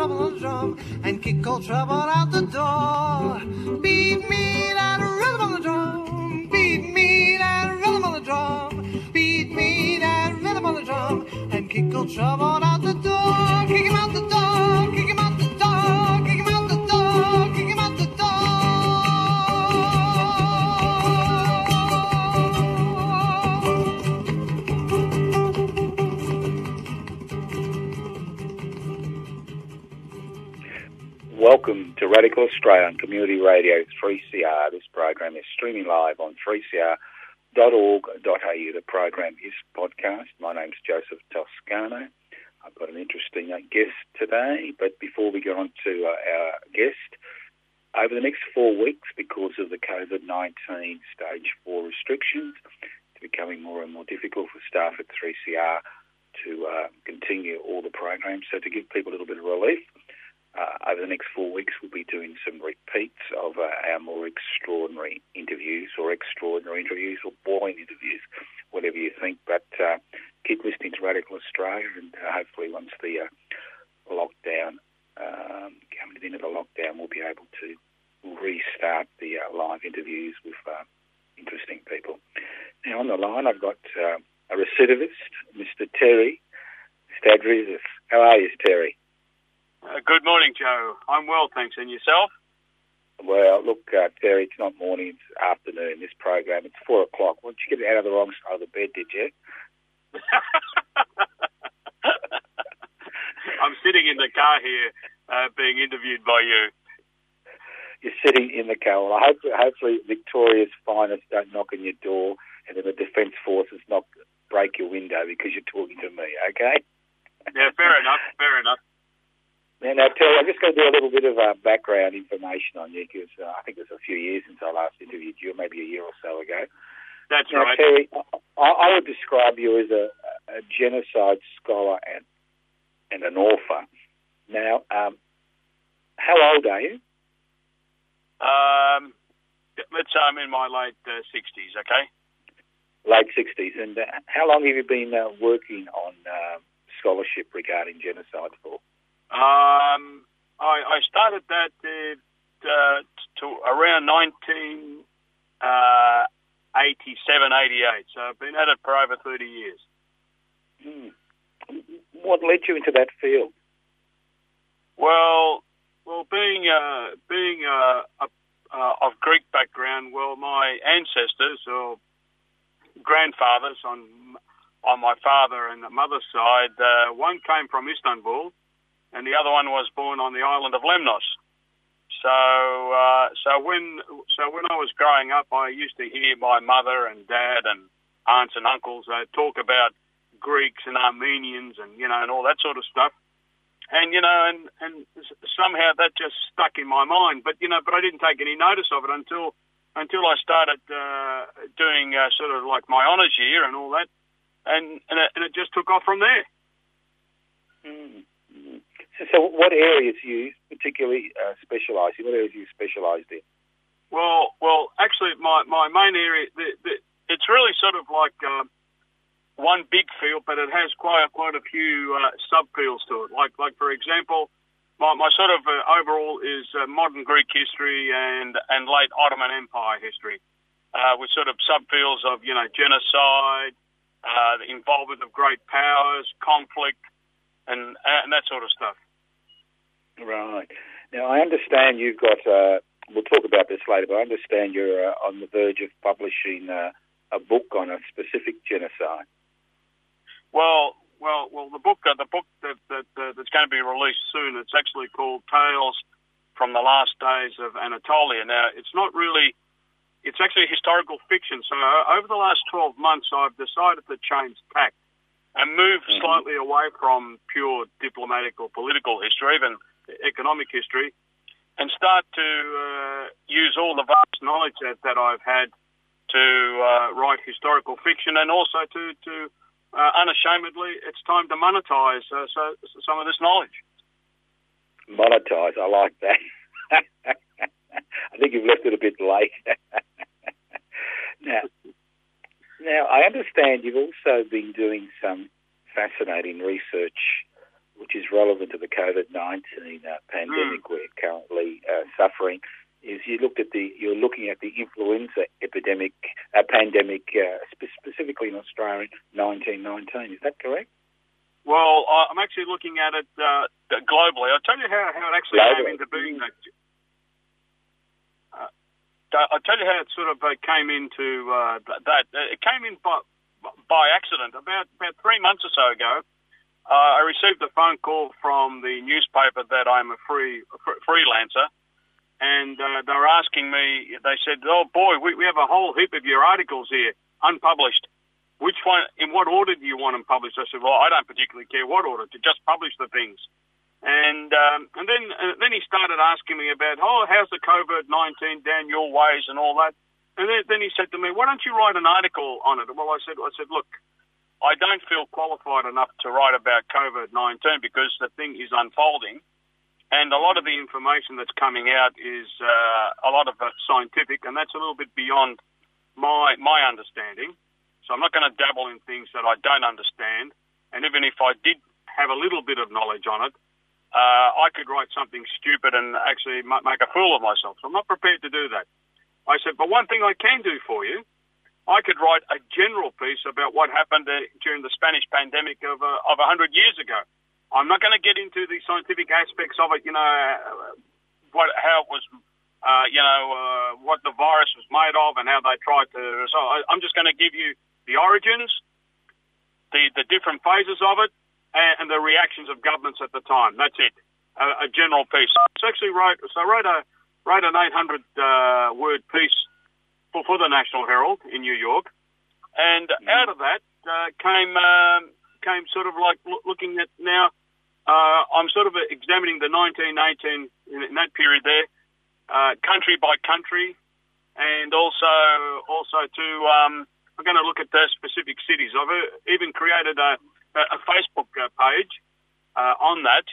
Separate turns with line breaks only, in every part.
trouble and drum. And kick old trouble out the door. Beat me that rhythm on the drum. Beat me that rhythm on the drum. Beat me that rhythm on the drum. And kick old trouble out the door. Kick him out the door.
Welcome to Radical Australia on Community Radio 3CR. This program is streaming live on 3cr.org.au. The program is podcast. My name's Joseph Toscano. I've got an interesting uh, guest today, but before we go on to uh, our guest, over the next four weeks, because of the COVID-19 stage four restrictions, it's becoming more and more difficult for staff at 3CR to uh, continue all the programs. So to give people a little bit of relief, uh, over the next four weeks, we'll be doing some repeats of uh, our more extraordinary interviews or extraordinary interviews or boring interviews, whatever you think. But uh, keep listening to Radical Australia and uh, hopefully once the uh, lockdown, um, coming to the end of the lockdown, we'll be able to restart the uh, live interviews with interesting people. Now on the line, I've got a recidivist, Mr. Terry Stavridis. How are you, Terry?
Uh, good morning, Joe. I'm well, thanks. And yourself?
Well, look, uh, Terry, it's not morning, it's afternoon. This program, it's four o'clock. Once you get out of the wrong side of the bed, did you?
I'm sitting in the car here uh, being interviewed by you.
You're sitting in the car. Well, I hope, hopefully, Victoria's finest don't knock on your door, and then the Defence Forces knock break your window because you're talking to me. Okay?
Yeah, fair enough. Fair enough.
Now, now, Terry, I'm just going to do a little bit of uh, background information on you because uh, I think it was a few years since I last interviewed you, maybe a year or so ago.
That's
now,
right.
Terry, I, I would describe you as a, a genocide scholar and and an author. Now, um, how old are you?
Um, let's say I'm in my late uh, 60s, okay?
Late 60s. And uh, how long have you been uh, working on uh, scholarship regarding genocide for?
Um, I, I started that uh, to around 1987, uh, 88. So I've been at it for over 30 years.
Hmm. What led you into that field?
Well, well, being uh, being uh, a, uh, of Greek background, well, my ancestors or grandfathers on on my father and the mother's side, uh, one came from Istanbul, and the other one was born on the island of Lemnos. So, uh, so when so when I was growing up, I used to hear my mother and dad and aunts and uncles uh, talk about Greeks and Armenians and you know and all that sort of stuff. And you know, and and somehow that just stuck in my mind. But you know, but I didn't take any notice of it until until I started uh, doing uh, sort of like my honours year and all that, and and it, and it just took off from there.
Mm. So, what areas do you particularly uh, specialise in? What areas you specialised in?
Well, well, actually, my, my main area, the, the, it's really sort of like uh, one big field, but it has quite quite a few uh, subfields to it. Like like for example, my, my sort of uh, overall is uh, modern Greek history and and late Ottoman Empire history, uh, with sort of subfields of you know genocide, uh, the involvement of great powers, conflict, and and that sort of stuff.
Right. Now, I understand you've got, uh, we'll talk about this later, but I understand you're uh, on the verge of publishing uh, a book on a specific genocide.
Well, well, well. The book, uh, the book that, that uh, that's going to be released soon. It's actually called Tales from the Last Days of Anatolia. Now, it's not really. It's actually historical fiction. So uh, over the last 12 months, I've decided to change tack and move mm-hmm. slightly away from pure diplomatic or political history, even economic history, and start to uh, use all the vast knowledge that, that I've had to uh, write historical fiction and also to, to uh, unashamedly, it's time to monetize uh, so, some of this knowledge.
Monetize, I like that. I think you've left it a bit late. now, now, I understand you've also been doing some fascinating research which is relevant to the COVID 19 uh, pandemic mm. we're currently uh, suffering is you looked at the you're looking at the influenza epidemic uh, pandemic uh, spe- specifically in Australia in 1919. Is that correct?
Well, I'm actually looking at it uh, globally. I'll tell you how, how it actually globally. came into being. Uh, I'll tell you how it sort of came into uh, that. It came in by, by accident about about three months or so ago. I received a phone call from the newspaper that I'm a free a freelancer and uh, they were asking me. They said, "Oh boy, we, we have a whole heap of your articles here unpublished. Which one? In what order do you want them published?" I said, "Well, I don't particularly care what order. To just publish the things." And um, and then uh, then he started asking me about, "Oh, how's the COVID nineteen down your ways and all that?" And then, then he said to me, "Why don't you write an article on it?" Well, I said, "I said, look." I don't feel qualified enough to write about COVID 19 because the thing is unfolding and a lot of the information that's coming out is uh, a lot of it scientific, and that's a little bit beyond my my understanding. So I'm not going to dabble in things that I don't understand. And even if I did have a little bit of knowledge on it, uh, I could write something stupid and actually make a fool of myself. So I'm not prepared to do that. I said, but one thing I can do for you, I could write a general piece about what happened uh, during the Spanish pandemic of uh, of 100 years ago. I'm not going to get into the scientific aspects of it, you know, what how it was, uh, you know, uh, what the virus was made of and how they tried to. So I, I'm just going to give you the origins, the the different phases of it, and, and the reactions of governments at the time. That's it, a, a general piece. So actually wrote so I wrote a wrote an 800 uh, word piece for for the National Herald in New York, and mm. out of that uh, came. Um, came sort of like looking at now uh, I'm sort of examining the 1918 in that period there, uh, country by country, and also also to um, I'm going to look at the specific cities. I've uh, even created a, a Facebook uh, page uh, on that,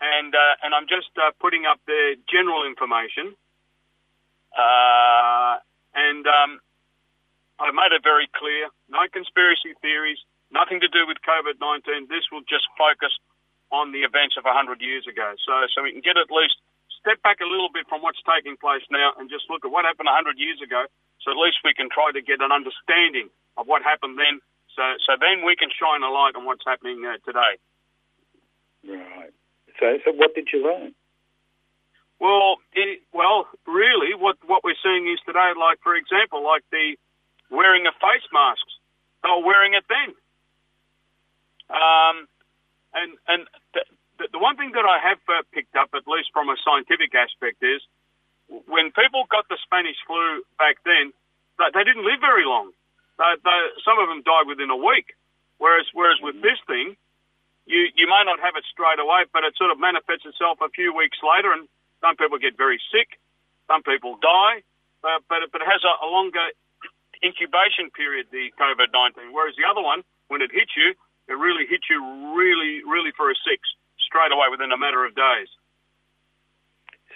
and uh, and I'm just putting up the general information, and um, I've made it very clear: no conspiracy theories, nothing to do with COVID-19. This will just focus on the events of 100 years ago. So, so we can get at least step back a little bit from what's taking place now and just look at what happened 100 years ago. So at least we can try to get an understanding of what happened then. So, so then we can shine a light on what's happening uh, today.
Right. So, so what did you learn?
Well, it, well, really, what what we're seeing is today, like for example, like the wearing of face masks. They were wearing it then. Um, and and the, the one thing that I have uh, picked up, at least from a scientific aspect, is when people got the Spanish flu back then, they, they didn't live very long. They, they, some of them died within a week. Whereas whereas with this thing, you you may not have it straight away, but it sort of manifests itself a few weeks later, and some people get very sick, some people die, but but, but it has a, a longer incubation period, the COVID nineteen. Whereas the other one, when it hits you, it really hits you really, really for a six straight away within a matter of days.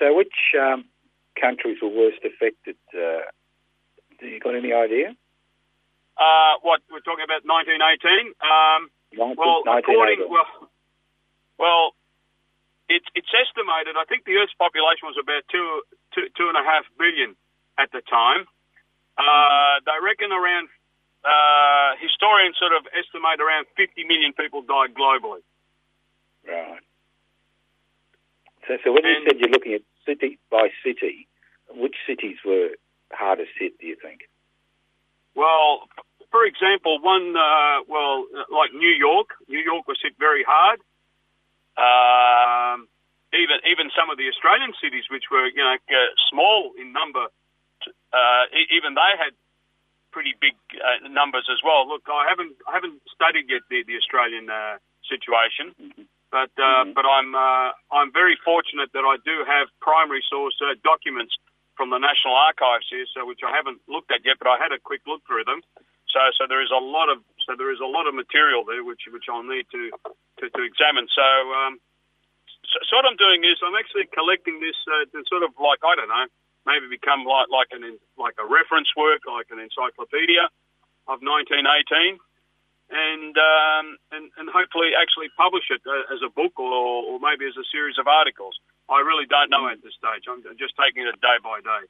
So, which um, countries were worst affected? Uh, do you got any idea?
Uh, what we're talking about, 1918. Um, 19, well, according well, well, it's it's estimated. I think the Earth's population was about two two two and a half billion at the time. Uh, they reckon around uh, historians sort of estimate around 50 million people died globally.
Right. So, so when you said you're looking at city by city, which cities were hardest hit? Do you think?
Well, for example, one, uh, well, like New York, New York was hit very hard. Um, even even some of the Australian cities, which were you know uh, small in number, uh, even they had pretty big uh, numbers as well. Look, I haven't I haven't studied yet the the Australian uh, situation, but uh,
Mhm.
but I'm uh, I'm very fortunate that I do have primary source uh, documents from the National Archives here, so which I haven't looked at yet, but I had a quick look through them. So so there is a lot of so there is a lot of material there which which I'll need to to, to examine. So. Um, so, so what I'm doing is I'm actually collecting this uh, sort of like I don't know, maybe become like like an like a reference work, like an encyclopedia of 1918, and um, and and hopefully actually publish it uh, as a book or, or maybe as a series of articles. I really don't know at this stage. I'm just taking it day by day.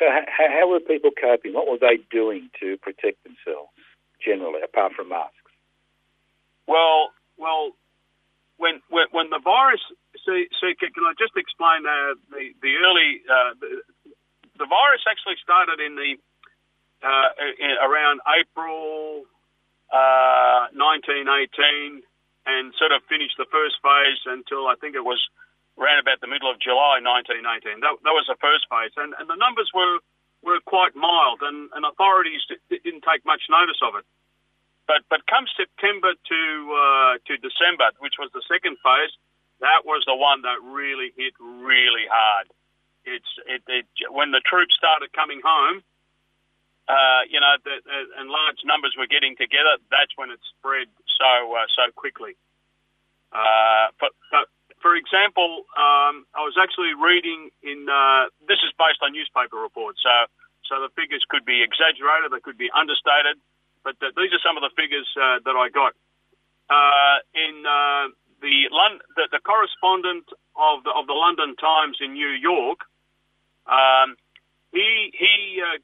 So how were people coping? What were they doing to protect themselves generally, apart from masks?
Well, well, when when, when the virus, see, see, can, I just explain uh, the the early uh, the, the virus actually started in the uh, in, around April uh, 1918 and sort of finished the first phase until I think it was around about the middle of July 1918. That, that was the first phase, and, and the numbers were were quite mild, and, and authorities didn't take much notice of it. But but come September to uh, to December, which was the second phase, that was the one that really hit really hard. It's it, it when the troops started coming home, uh, you know, the, uh, and large numbers were getting together. That's when it spread so uh, so quickly. Uh, but, but for example, um, I was actually reading in uh, this is based on newspaper reports, so so the figures could be exaggerated, they could be understated, but these are some of the figures uh, that I got. Uh, in uh, the, Lon- the the correspondent of the of the London Times in New York, um, he he uh,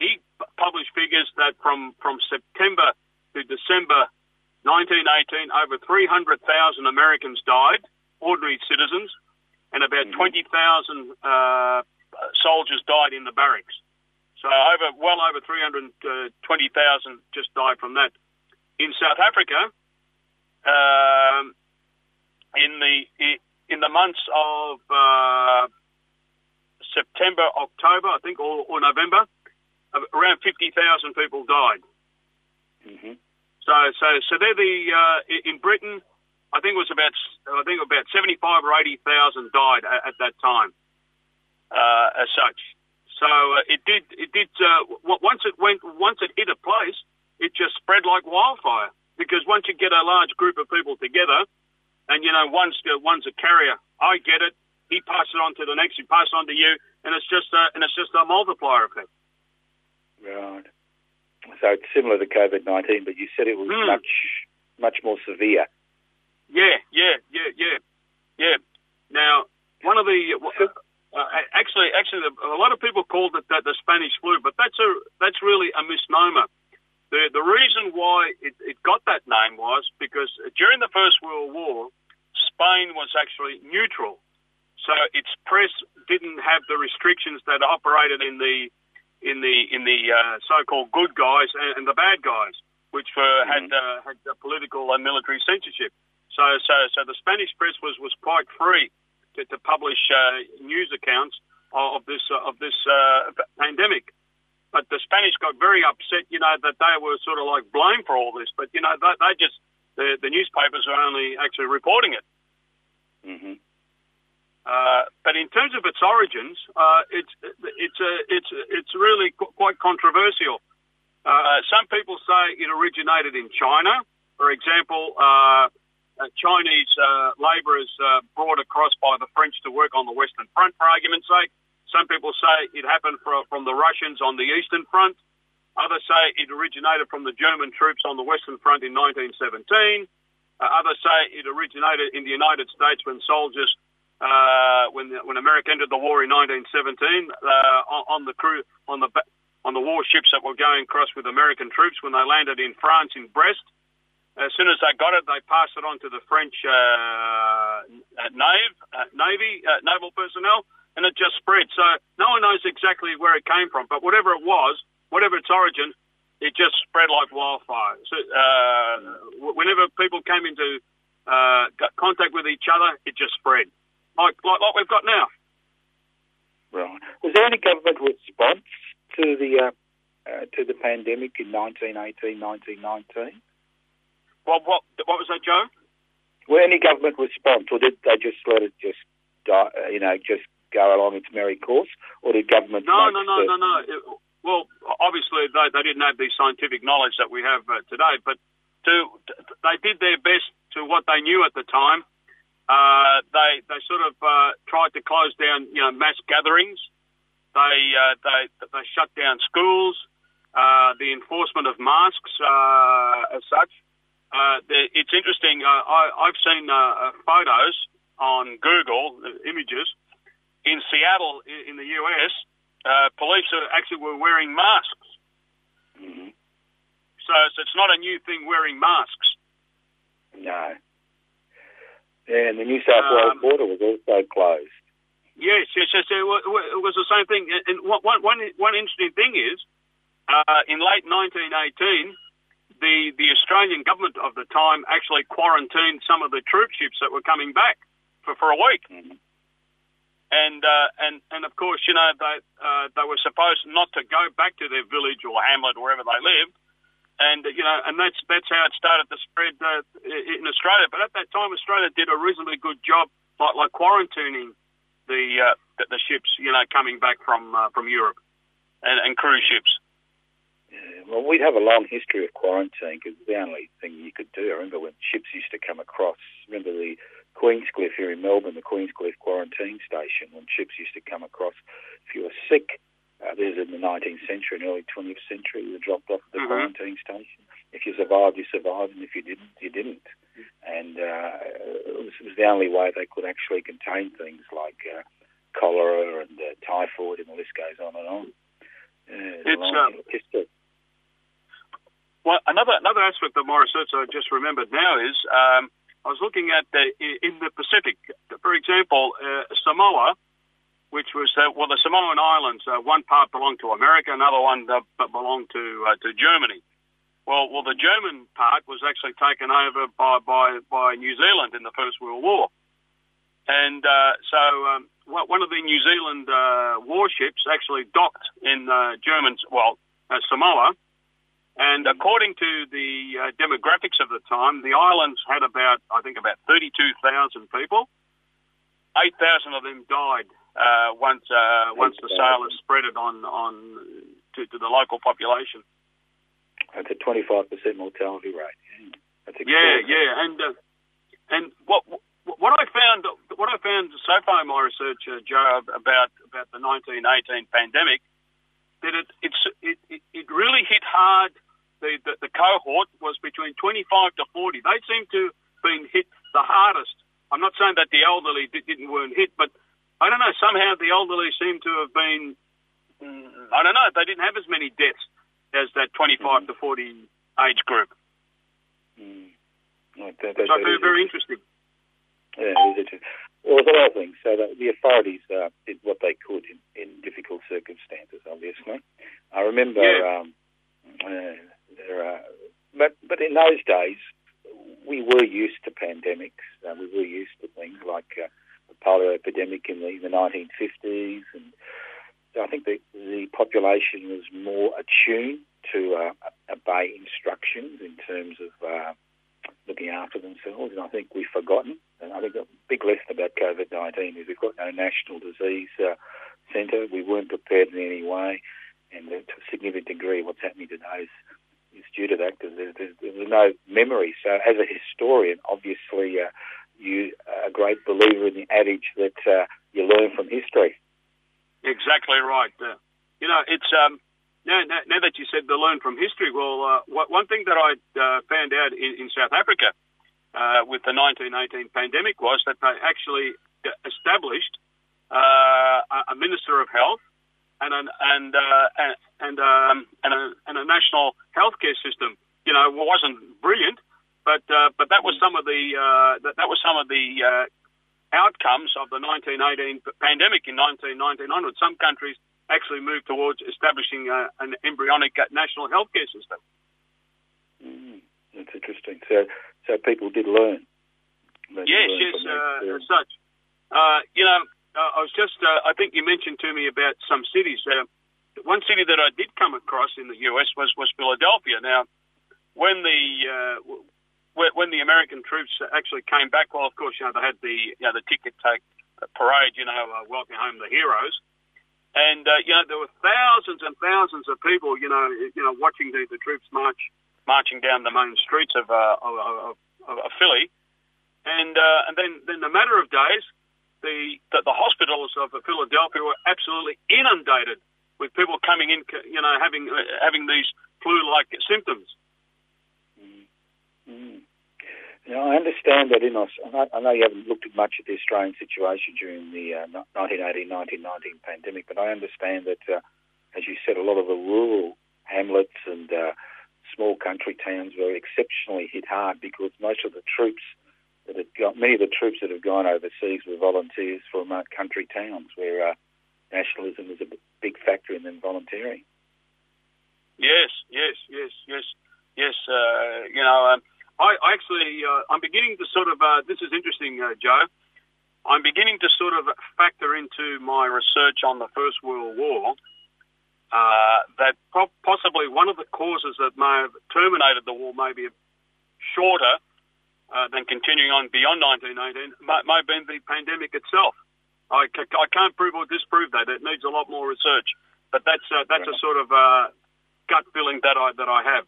he published figures that from from September to December 1918, over 300,000 Americans died, ordinary citizens, and about 20,000 uh, soldiers died in the barracks. So over well over 320,000 just died from that. In South Africa, um, in the in the months of uh, September, October, I think, or, or November, around 50,000 people died.
hmm
So, so, so they're the uh, in Britain. I think it was about I think about seventy five or eighty thousand died at, at that time, uh, as such. So uh, it did it did uh, once it went once it hit a place, it just spread like wildfire. Because once you get a large group of people together, and you know one's one's a carrier, I get it. He passes it on to the next. He passes it on to you, and it's just a, and it's just a multiplier effect.
Right. So it's similar to COVID nineteen, but you said it was
Hmm.
much much more severe.
Yeah, yeah, yeah, yeah, yeah. Now, one of the uh, actually, actually, a lot of people called it the, the Spanish flu, but that's a that's really a misnomer. The the reason why it, it got that name was because during the First World War, Spain was actually neutral, so its press didn't have the restrictions that operated in the in the in the uh, so-called good guys and, and the bad guys, which were, had uh, had uh, political and military censorship. So so so the Spanish press was was quite free to, to publish uh, news accounts of this uh, of this uh, pandemic. But the Spanish got very upset, you know, that they were sort of like blamed for all this. But you know, they, they just the, the newspapers are only actually reporting it.
hmm
Uh, but in terms of its origins, uh, it's it's a it's it's really qu- quite controversial. Uh, some people say it originated in China. For example, uh, uh, Chinese uh, labourers uh, brought across by the French to work on the Western Front, for argument's sake. Some people say it happened from, from the Russians on the Eastern Front. Others say it originated from the German troops on the Western Front in 1917. Uh, others say it originated in the United States when soldiers uh, when when America entered the war in 1917 uh, on, on the crew on the on the warships that were going across with American troops when they landed in France in Brest. As soon as they got it, they passed it on to the French uh, nave, uh, navy, uh, naval personnel, and it just spread. So no one knows exactly where it came from, but whatever it was, whatever its origin, it just spread like wildfire. So uh, whenever people came into uh, contact with each other, it just spread, like like, like we've got now.
Right. Was there any government response to the uh, to the pandemic in 1918, 1919?
What, what, what was that, Joe?
Were any government response, or did they just let it just die, uh, you know, just go along its merry course, or did government?
No, no, no, no, no. It, well, obviously they, they didn't have the scientific knowledge that we have uh, today, but to, they did their best to what they knew at the time. Uh, they they sort of uh, tried to close down, you know, mass gatherings. They uh, they they shut down schools. Uh, the enforcement of masks uh, as such. Uh, it's interesting. Uh, I, have seen uh, uh, photos on Google images in Seattle, in, in the US. police are actually were wearing masks.
Mm-hmm.
So, so, it's not a new thing wearing masks.
No. And the New South Wales um, border was also closed.
Yes, yes, yes. It was the same thing. And one, one, one interesting thing is, uh, in late 1918, the, the Australian government of the time actually quarantined some of the troop ships that were coming back for, for a week.
Mm-hmm.
And, uh, and, and of course, you know, they, uh, they were supposed not to go back to their village or hamlet, wherever they lived. And, you know, and that's, that's how it started to spread uh, in Australia. But at that time, Australia did a reasonably good job, like, like quarantining the, uh, the, the ships, you know, coming back from, uh, from Europe and, and cruise ships.
Yeah, well, we'd have a long history of quarantine because the only thing you could do. I remember when ships used to come across. Remember the Queenscliff here in Melbourne, the Queenscliff quarantine station. When ships used to come across, if you were sick, uh, this is in the 19th century and early 20th century, you were dropped off at the mm-hmm. quarantine station. If you survived, you survived, and if you didn't, you didn't. And uh, it, was, it was the only way they could actually contain things like uh, cholera and uh, typhoid, and the list goes on and on. Yeah, it's, um, history.
Well, another another aspect of my research I just remembered now is um, I was looking at the, in the Pacific, for example, uh, Samoa, which was uh, well the Samoan Islands. Uh, one part belonged to America, another one uh, belonged to uh, to Germany. Well, well, the German part was actually taken over by by, by New Zealand in the First World War, and uh, so um, one of the New Zealand warships actually docked in German, well, Samoa and according to the uh, demographics of the time, the islands had about, I think, about 32,000 people. 8,000 of them died uh, once uh, once the sailors spread it on on to, to the local population.
That's a 25% mortality rate.
That's yeah, yeah, and uh, and what what I found what I found so far in my research, uh, Joe, about about the 1918 pandemic that it, it, it, it really hit hard. The, the, the cohort was between 25 to 40. They seem to have been hit the hardest. I'm not saying that the elderly didn't weren't hit, but I don't know. Somehow the elderly seem to have been. Mm, I don't know. They didn't have as many deaths as that 25 mm. to 40 age group.
Mm.
That, that, Which I find very interesting.
Yeah, interesting. Well, lot of things. So the authorities uh, did what they could in, in difficult circumstances. Obviously, I remember.
Yeah.
Um, uh, there are, but but in those days, we were used to pandemics. Uh, we were used to things like uh, the polio epidemic in the, the 1950s, and I think the the population was more attuned to uh, obey instructions in terms of uh, looking after themselves, and I think we've forgotten. And I think the big lesson about COVID 19 is we've got no national disease uh, centre. We weren't prepared in any way, and to a significant degree, what's happening today is, is due to that because there's, there's, there's, no memory. So, as a historian, obviously, uh, you are a great believer in the adage that uh, you learn from history.
Exactly right. You know, it's um, now, now, now, that you said the learn from history, well, uh, one thing that I uh, found out in, in South Africa uh, with the 1918 pandemic was that they actually established uh, a minister of health and an, and uh, and um, and, a, and a national healthcare system. You know, it wasn't brilliant, But uh, but that was some of the uh, that, that was some of the uh, outcomes of the 1918 pandemic in 1919 onwards. Some countries actually move towards establishing uh, an embryonic national healthcare system.
Mm, that's interesting. So so people did learn.
They yes, learn yes, uh, as such. Uh, you know, I was just I think you mentioned to me about some cities. one city that I did come across in the US was was Philadelphia. Now, when the when the American troops actually came back, well, of course, you know, they had the you know, the ticket take parade, you know, uh, welcoming home the heroes. And uh, you know there were thousands and thousands of people, you know, you know, watching the, the troops march, marching down the main streets of uh, of, of, of Philly, and uh, and then then a matter of days, the, the the hospitals of Philadelphia were absolutely inundated with people coming in, you know, having uh, having these flu-like symptoms.
Mm. I understand that in Australia, I know you haven't looked at much at the Australian situation during the uh, 1918-1919 pandemic, but I understand that, uh, as you said, a lot of the rural hamlets and uh, small country towns were exceptionally hit hard because most of the troops that had got, many of the troops that have gone overseas were volunteers from uh, country towns where uh, nationalism is a big factor in them volunteering.
Yes, yes, yes, yes, yes. Uh, you know, um, I, actually, uh, I'm beginning to sort of, uh, this is interesting, uh, Joe. I'm beginning to sort of factor into my research on the First World War uh, that po- possibly one of the causes that may have terminated the war may be shorter uh, than continuing on beyond 1918 may, may have been the pandemic itself. I, c- I can't prove or disprove that. It needs a lot more research, but that's uh, that's a sort of gut feeling that I that I have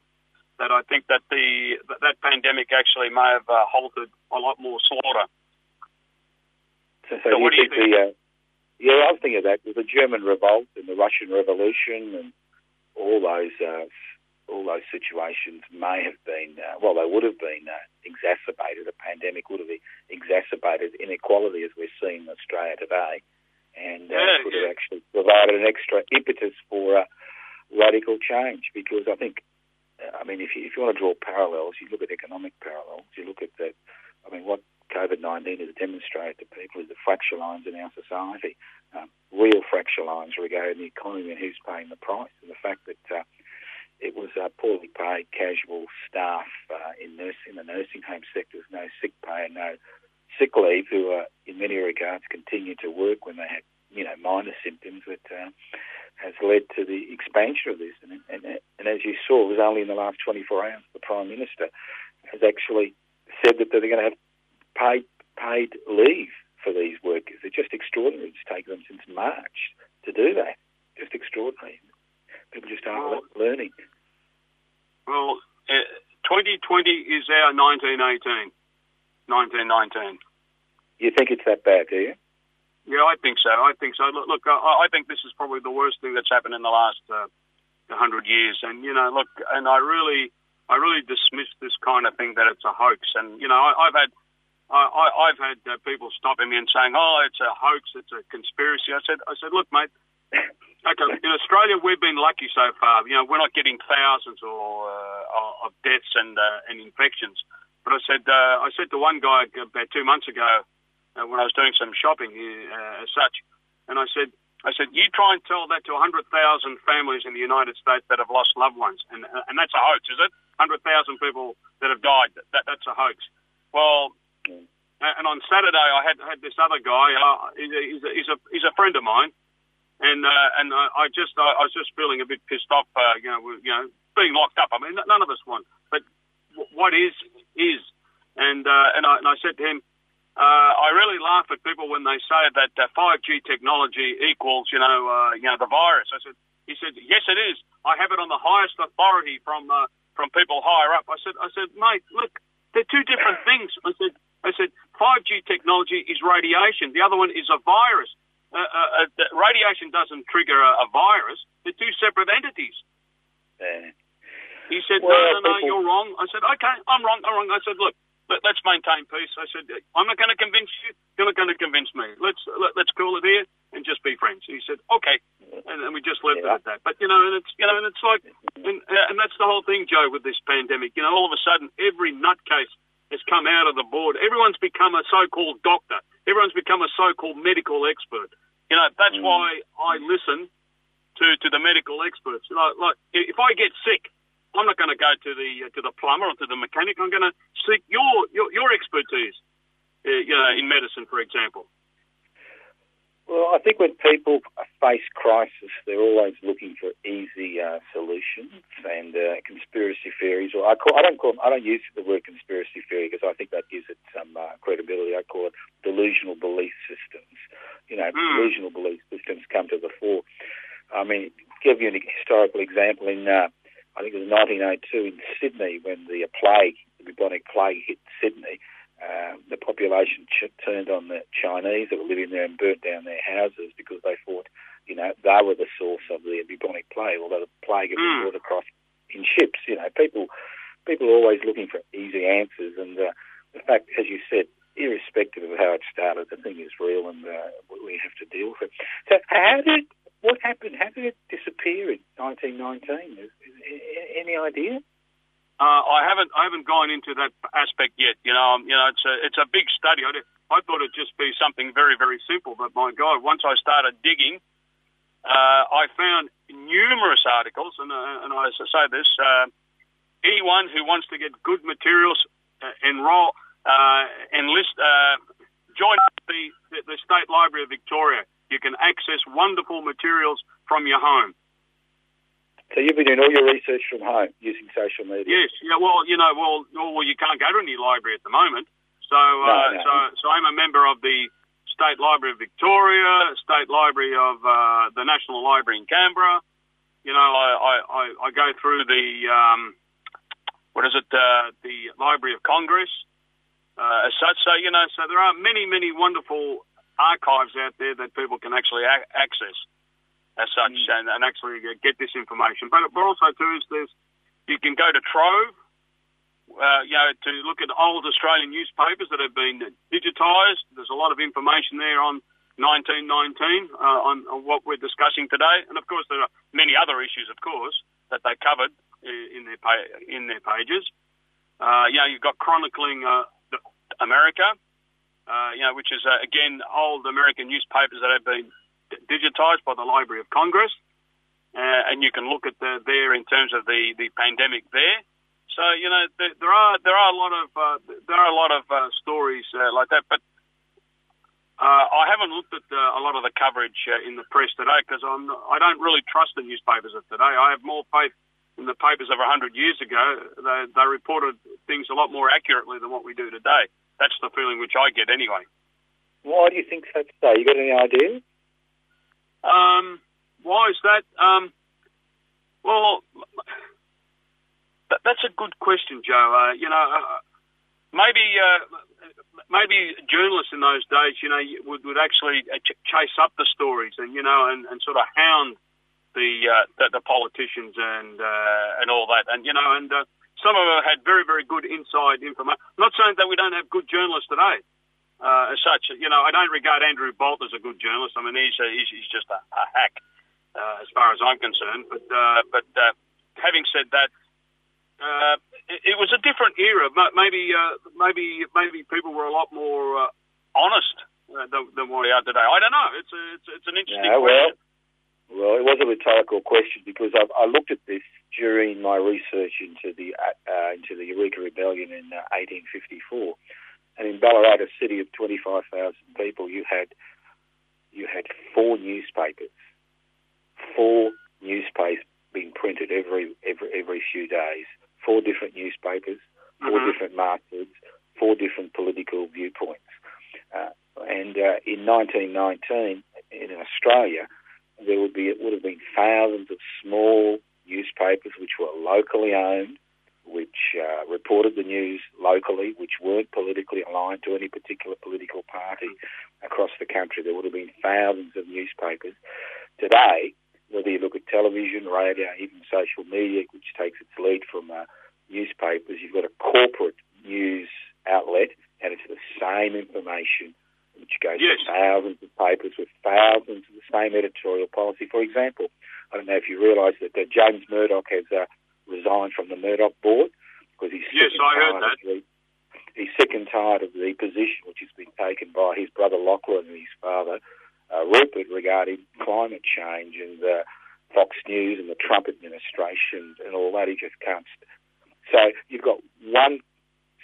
that I think that the that pandemic actually may have uh, halted a lot more slaughter.
So, so, so what do you think? The, uh, yeah, I was thinking of that with the German revolt and the Russian Revolution and all those uh, all those situations may have been uh, well, they would have been uh, exacerbated. A pandemic would have exacerbated inequality as we're seeing in Australia today, and uh, yeah, could yeah. have actually provided an extra impetus for radical change because I think I mean, if you, if you want to draw parallels, you look at economic parallels. You look at the, I mean, what COVID nineteen has demonstrated to people is the fracture lines in our society, um, real fracture lines regarding the economy and who's paying the price, and the fact that uh, it was uh, poorly paid casual staff uh, in nursing, the nursing home sector no sick pay and no sick leave, who in many regards continued to work when they had you know minor symptoms that uh, has led to the expansion of this. And, and, and as you saw, it was only in the last 24 hours the Prime Minister has actually said that they're going to have paid paid leave for these workers. It's just extraordinary. It's taken them since March to do that. Just extraordinary. People just aren't well, learning.
Well, uh, 2020 is our 1918, 1919.
You think it's that bad, do you?
Yeah, I think so. I think so. Look, look I, I think this is probably the worst thing that's happened in the last uh, hundred years. And you know, look, and I really, I really dismiss this kind of thing that it's a hoax. And you know, I, I've had, I, I've had uh, people stopping me and saying, "Oh, it's a hoax. It's a conspiracy." I said, I said, look, mate. Okay, in Australia, we've been lucky so far. You know, we're not getting thousands or uh, of deaths and uh, and infections. But I said, uh, I said to one guy about two months ago, uh, when I was doing some shopping uh, as such. And I said, I said, you try and tell that to 100,000 families in the United States that have lost loved ones, and uh, and that's a hoax, is it? 100,000 people that have died. That that's a hoax. Well, and on Saturday I had had this other guy. Uh, he's, a, he's, a, he's a friend of mine, and uh, and I just I, I was just feeling a bit pissed off. Uh, you know, you know, being locked up. I mean, none of us want, but what is is, and uh, and I and I said to him uh, I really laugh at people when they say that uh, 5G technology equals, you know, uh, you know, the virus. I said, he said, yes, it is. I have it on the highest authority from uh, from people higher up. I said, I said, mate, look, they're two different things. I said, I said, 5G technology is radiation. The other one is a virus. Uh, uh, uh radiation doesn't trigger a, a, virus. They're two separate entities.
Yeah.
He said, well, no, no, no, you're wrong. I said, okay, I'm wrong, I'm wrong. I said, look, let, us maintain peace. I said, I'm not going to convince you. You're not going to convince me. Let's let, us call it here and just be friends. He said, okay, and, and we just left yeah. it at that. But you know, and it's you know, and it's like, and, and that's the whole thing, Joe, with this pandemic. You know, all of a sudden, every nutcase has come out of the board. Everyone's become a so-called doctor. Everyone's become a so-called medical expert. You know, that's mm. why I listen to, to the medical experts. Like, like if I get sick, I'm not going to go to the uh, to the plumber or to the mechanic. I'm going to seek your your, your expertise, uh, you know, in medicine, for example.
Well, I think when people face crisis, they're always looking for easy uh, solutions and uh, conspiracy theories. Or I call I don't call I don't use the word conspiracy theory because I think that gives it some uh, credibility. I call it delusional belief systems. You know, mm. delusional belief systems come to the fore. I mean, give you an historical example in uh, I think it was 1902 in Sydney when the plague, the bubonic plague, hit Sydney um, the population ch- turned on the Chinese that were living there and burnt down their houses because they thought, you know, they were the source of the bubonic plague, although the plague had been mm. brought across in ships. You know, people people are always looking for easy answers, and uh, the fact, as you said, irrespective of how it started, the thing is real, and uh, we have to deal with it. So, how did what happened? How did it disappear in 1919? Is, is, any idea?
Uh, I haven't I haven't gone into that aspect yet. You know, um, you know, it's a it's a big study. I, I thought it'd just be something very very simple, but my God, once I started digging, uh, I found numerous articles, and uh, and I say this: uh, anyone who wants to get good materials, uh, enroll, uh, enlist, join the the State Library of Victoria. You can access wonderful materials from your home.
So you've been doing all your research from home using social media.
Yes. Yeah. Well, you know, well, well, you can't go to any library at the moment. So, uh, no, so, so I'm a member of the State Library of Victoria, State Library of uh, the National Library in Canberra. You know, I, I, I go through the um, what is it? Uh, the Library of Congress, uh, as such. So you know, so there are many, many wonderful archives out there that people can actually a- access as such mm. and, and, actually get this information. But, but also too is there's you can go to Trove, uh, you know, to look at old Australian newspapers that have been digitised. There's a lot of information there on 1919 uh, on, on, what we're discussing today, and of course there are many other issues, of course, that they covered in their pa- in their pages. Uh, you know, you've got chronicling uh, America, uh, you know, which is uh, again old American newspapers that have been digitised by the Library of Congress, uh, and you can look at the, there in terms of the, the pandemic there. So you know there, there are there are a lot of uh, there are a lot of uh, stories like that, but uh, I haven't looked at uh, a lot of the coverage uh, in the press today because I'm I don't really trust the newspapers of today. I have more faith in the papers of 100 years ago. They, they reported things a lot more accurately than what we do today. That's the feeling which I get anyway.
Why do you think so today? You got any ideas?
Um, why is that? Um, well, that's a good question, Joe. Uh, you know, uh, maybe uh, maybe journalists in those days, you know, would, would actually uh, ch- chase up the stories and you know, and, and sort of hound the uh, the, the, politicians and uh, and all that, and you know, and some of them had very very good inside information. I'm not saying that we don't have good journalists today uh, as such. You know, I don't regard Andrew Bolt as a good journalist. I mean, he's a, he's, he's just a, a hack uh, as far as I'm concerned. But uh, but uh, having said that, uh, it, it was a different era. Maybe uh, maybe maybe people were a lot more uh, honest uh, than, than what we are today. I don't know. It's a, it's, it's an interesting yeah,
well, question. Well, it was a rhetorical question because I, I looked at this during my research into the uh, into the Eureka Rebellion in uh, 1854 and in Ballarat, a city of 25,000 people, you had you had four newspapers, four newspapers being printed every every every few days. Four different newspapers, 4 mm-hmm. different markets, four different political viewpoints. Uh, and uh, in 1919, in Australia, there would be it would have been thousands of small newspapers which were locally owned, which uh, reported the news locally, which weren't politically aligned to any particular political party across the country. There would have been thousands of newspapers. Today, whether you look at television, radio, even social media, which takes its lead from uh, newspapers, you've got a corporate news outlet, and it's the same information which goes yes. to thousands of papers with thousands of the same editorial policy. For example, I don't know if you realise that uh, James Murdoch has uh, resigned from the Murdoch board because he's
Yes,
sick and
I heard that.
the- he's sick and tired of the position which has been taken by his brother Lachlan and his father uh, Rupert regarding climate change and uh, Fox News and the Trump administration and all that. He just can't. st- So you've got one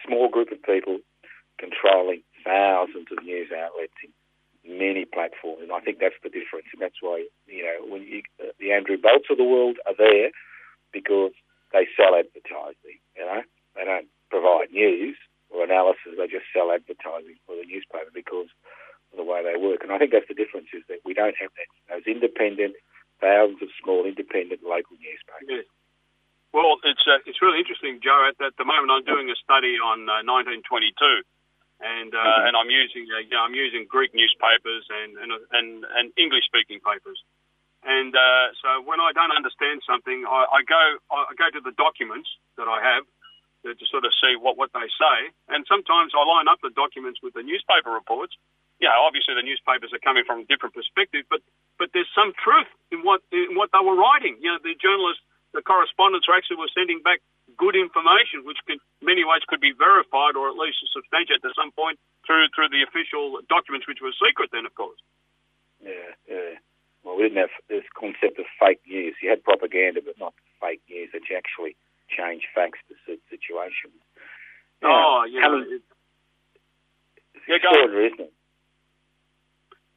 small group of people controlling thousands of news outlets many platforms, and I think that's the difference. And that's why you know when you, uh, the Andrew Bolts of the world are there because they sell advertising. You know, they don't provide news or analysis; they just sell advertising for the newspaper because of the way they work. And I think that's the difference is that we don't have that, those independent, thousands of small independent local newspapers.
Yes. Well, it's uh, it's really interesting, Joe. At, at the moment, I'm doing a study on uh, 1922, and uh, and I'm using uh, you know, I'm using Greek newspapers and and and, and English speaking papers. And uh, so when I don't understand something, I, I go I go to the documents that I have to, sort of see what, what they say. And sometimes I line up the documents with the newspaper reports. Know, obviously the newspapers are coming from a different perspective, but but there's some truth in what in what they were writing. You know, the journalists, the correspondents, actually were sending back good information, which in many ways could be verified or at least substantiated to some point through through the official documents, which were secret then, of course.
Yeah, yeah. Well, we didn't have this concept of fake news. You had propaganda, but not fake news that you actually change facts to suit situations.
oh, know,
coming-
it,
it's
Yeah,
extraordinary, isn't it?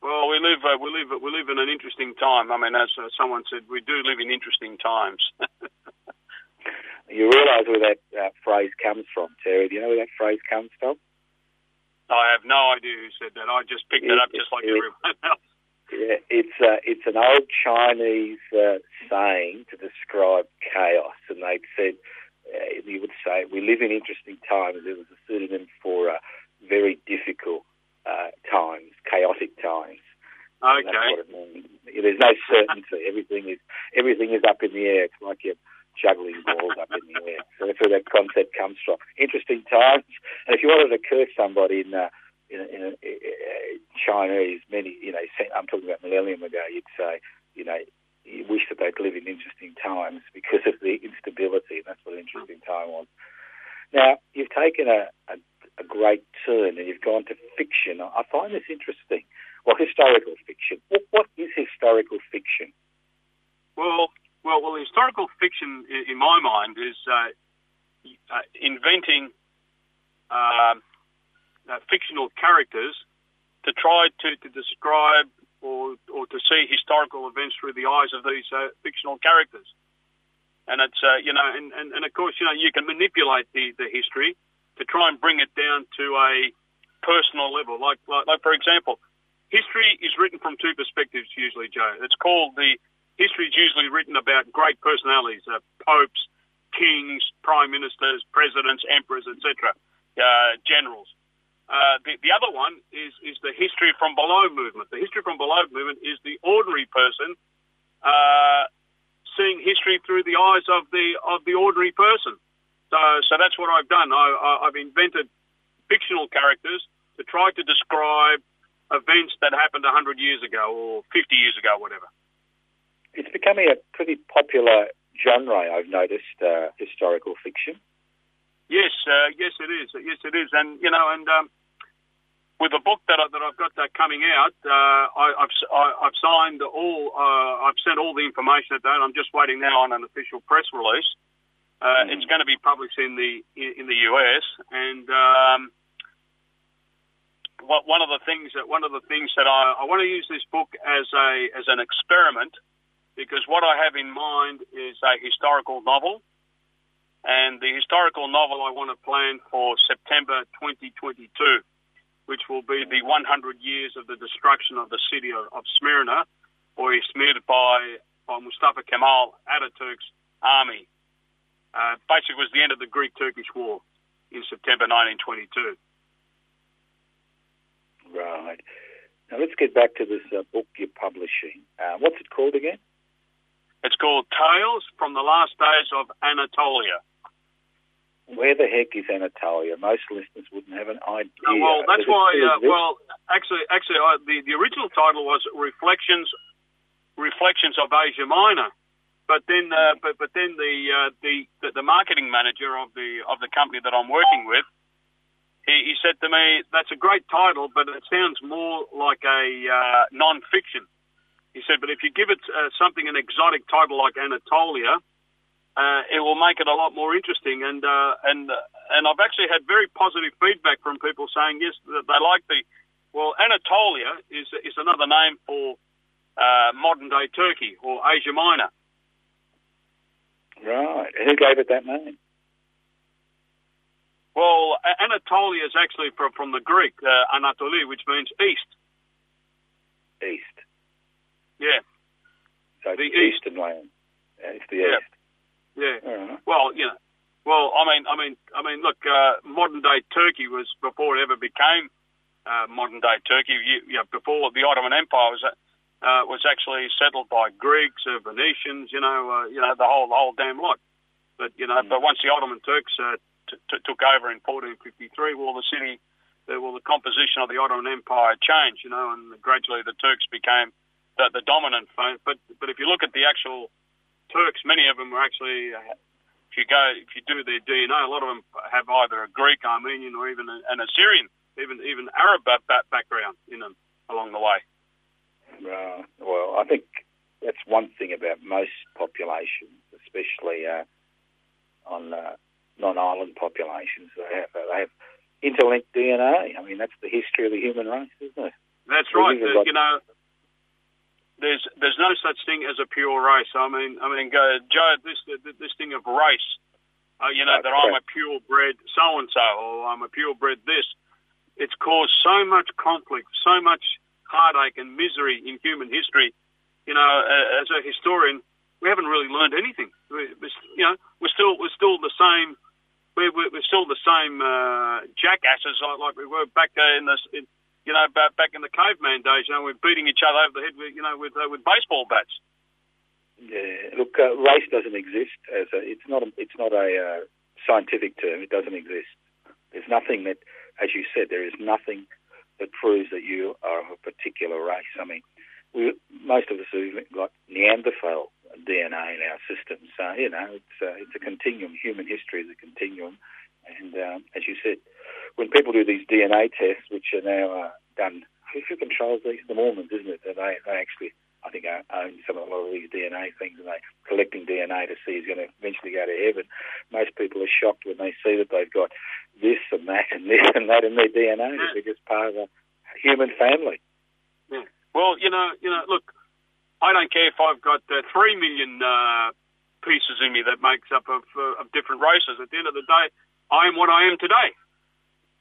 well, we live uh, we live we live in an interesting time. I mean, as uh, someone said, we do live in interesting times.
You realise where that uh, phrase comes from, Terry. Do you know where that phrase comes from?
I have no idea who said that. I just picked it up just like
It-
everyone else.
Yeah, it's uh, it's an old Chinese uh, saying to describe chaos, and they said uh, you would say we live in interesting times. It was a pseudonym for uh, very difficult uh, times, chaotic times.
Okay.
it. There's no certainty. everything is everything is up in the air. It's like you're juggling balls up in the air. So that's where that concept comes from. Interesting times. And if you wanted to curse somebody in uh, in, in, in, in Chinese, many you know, I'm talking about millennium ago, you'd say, you know, you wish that they'd live in interesting times because of the instability. And that's what an interesting time was. Now you've taken a, a, a great turn and you've gone to fiction. I I find this interesting. Well, historical fiction. What, what is historical fiction?
Well, well, well. Historical fiction, in my mind, is uh, uh, inventing um uh, fictional characters to try to, to describe or or to see historical events through the eyes of these uh, fictional characters. And it's uh, you know, and, and, and of course, you know, you can manipulate the, the history to try and bring it down to a personal level. Like, like like for example, history is written from two perspectives usually, Joe. It's called the history is usually written about great personalities, uh, popes, kings, prime ministers, presidents, emperors, etc., uh, generals. Uh, the, the other one is, is the history from below movement. The history from below movement is the ordinary person uh, seeing history through the eyes of the of the ordinary person. So, so that's what I've done. I, I, I've invented fictional characters to try to describe events that happened 100 years ago or 50 years ago, whatever.
It's becoming a pretty popular genre, I've noticed, uh, historical fiction.
Yes, uh, yes, it is. Yes, it is. And you know, and um, with the book that I, that I've got uh, coming out, uh, I, I've s- I, I've signed all. Uh, I've sent all the information at that. I'm just waiting now on an official press release. Uh,
Mhm.
It's going to be published in the in, in the US, and um, what, one of the things that one of the things that I, I want to use this book as a as an experiment because what I have in mind is a historical novel. And the historical novel I want to plan for September 2022, which will be the 100 years of the destruction of the city of, Smyrna, or Izmir by, by Mustafa Kemal Ataturk's army. Uh, basically, was the end of the Greek-Turkish War in September 1922.
Right. Now let's get back to this uh, book you're publishing. Uh, what's it called again?
It's called Tales from the Last Days of Anatolia.
Where the heck is Anatolia? Most listeners wouldn't have an idea.
Uh, well, that's why. Uh, well, actually, actually, uh, the the original title was Reflections, Reflections of Asia Minor, But then, uh, but but then the, uh, the the the marketing manager of the of the company that I'm working with, he, he said to me, "That's a great title, but it sounds more like a uh, non-fiction." He said, "But if you give it uh, something an exotic title like Anatolia, uh, it will make it a lot more interesting." And uh, and and I've actually had very positive feedback from people saying yes, that they like the. Well, Anatolia is is another name for uh, modern day Turkey or Asia Minor.
Right. Who gave it that name?
Well, Anatolia is actually from, from the Greek, uh, Anatolia, which means east.
East.
Yeah.
So
the
east. eastern land. Yeah, it's the
yeah.
east.
Yeah.
Right.
Well, you know, well, I mean, I mean, I mean, look, uh, modern day Turkey was before it ever became uh, modern day Turkey. You, you know, before the Ottoman Empire was uh, was actually settled by Greeks, uh, Venetians, you know, uh, you know, the whole the whole damn lot. But you know,
Mm.
but once the Ottoman Turks uh, t- t- took over in 1453, well, the city, well, the composition of the Ottoman Empire changed, you know, and gradually the Turks became the, the dominant. fa- But but if you look at the actual Turks, many of them were actually. Uh, if you go, if you do their DNA, a lot of them have either a Greek, Armenian, or even a, an Assyrian, even even Arab ba- ba- background in them along the way.
Right. Well, I think that's one thing about most populations, especially uh, on uh, non-island populations. They have they have interlinked DNA. I mean, that's the history of the human race, isn't it?
That's right. Uh,
like-
you know, there's there's no such thing as a pure race. I mean, I mean, Joe, this this thing of race, uh, you know,
That's
that I'm a purebred so and so, or I'm a purebred this. It's caused so much conflict, so much heartache and misery in human history. You know, uh, as a historian, we haven't really learned anything. We, you know, we're still we're still the same. We're, we're, still the same uh, jackasses like, we were back in the in, you know back, back in the caveman days. You know, we're beating each other over the head with you know with uh, with baseball bats.
Yeah. Look, uh, race doesn't exist as a. It's not a. It's not a uh, scientific term. It doesn't exist. There's nothing that, as you said, there is nothing that proves that you are of a particular race. I mean, we most of us have got Neanderthal DNA in our systems. So you know, it's uh, it's a continuum. Human history is a continuum, and um, as you said, when people do these DNA tests, which are now uh, done, who controls these? The Mormons, isn't it? That they they actually. I think own own some of a lot of these DNA things, and they collecting DNA to see who's going to eventually go to heaven. Most people are shocked when they see that they've got this and that and this and that in their DNA.
Yeah.
They're just part of a human family. Yeah.
Well, you know, you know, look, I don't care if I've got uh, three million uh, pieces in me that makes up of, uh, of different races. At the end of the day, I am what I am today.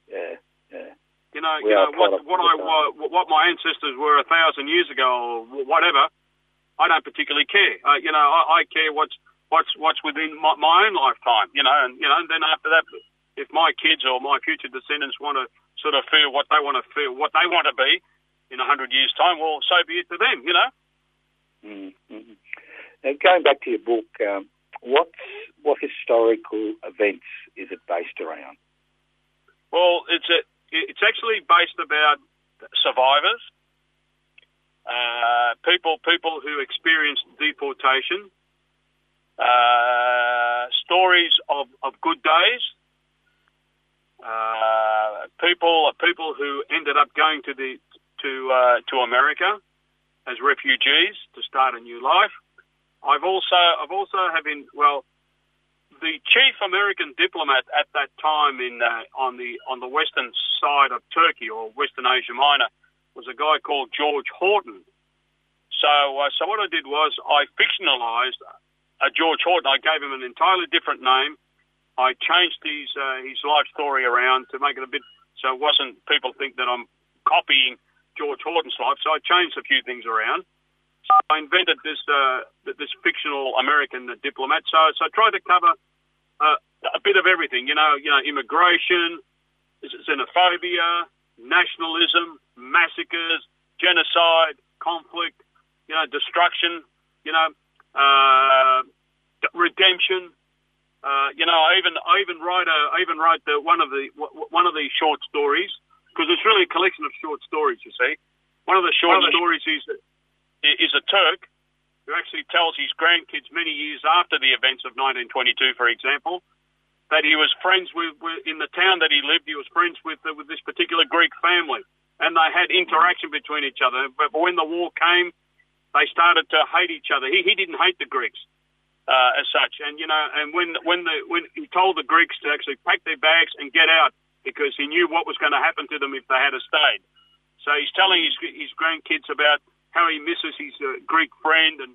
Yeah, yeah.
You know,
We
you know what what I
the
what my ancestors were a thousand years ago or whatever. I don't particularly care. Uh, you know, I, I care what's what's what's within my, my own lifetime. You know, and you know, and then after that, if my kids or my future descendants want to sort of feel what they want to feel, what they want to be in a hundred years' time, well, so be it to them. You know.
Mm-hmm. Now, going back to your book, um, what's what historical events is it based around?
Well, it's a, it's actually based about survivors, uh, people people who experienced deportation, uh, stories of, of good days, uh, people people who ended up going to the to uh, to America as refugees to start a new life. I've also I've also having well the chief American diplomat at that time in uh, on the on the western side of Turkey or Western Asia Minor was a guy called George Horton. So uh, so what I did was I fictionalized uh, George Horton. I gave him an entirely different name. I changed his uh, his life story around to make it a bit so it wasn't people think that I'm copying George Horton's life. So I changed a few things around. I invented this uh, this fictional American diplomat. So so I tried to cover uh, a bit of everything. You know, you know, immigration, xenophobia, nationalism, massacres, genocide, conflict, you know, destruction, you know, uh, redemption. Uh, you know, I even I even write a, I even write the, one of the one of these short stories because it's really a collection of short stories. You see, one of the short stories is is a Turk who actually tells his grandkids many years after the events of 1922, for example, that he was friends with, with in the town that he lived. He was friends with uh, with this particular Greek family, and they had interaction between each other. But when the war came, they started to hate each other. He he didn't hate the Greeks uh, as such, and you know, and when when the when he told the Greeks to actually pack their bags and get out because he knew what was going to happen to them if they had stayed. So he's telling his his grandkids about how he misses his uh, Greek friend, and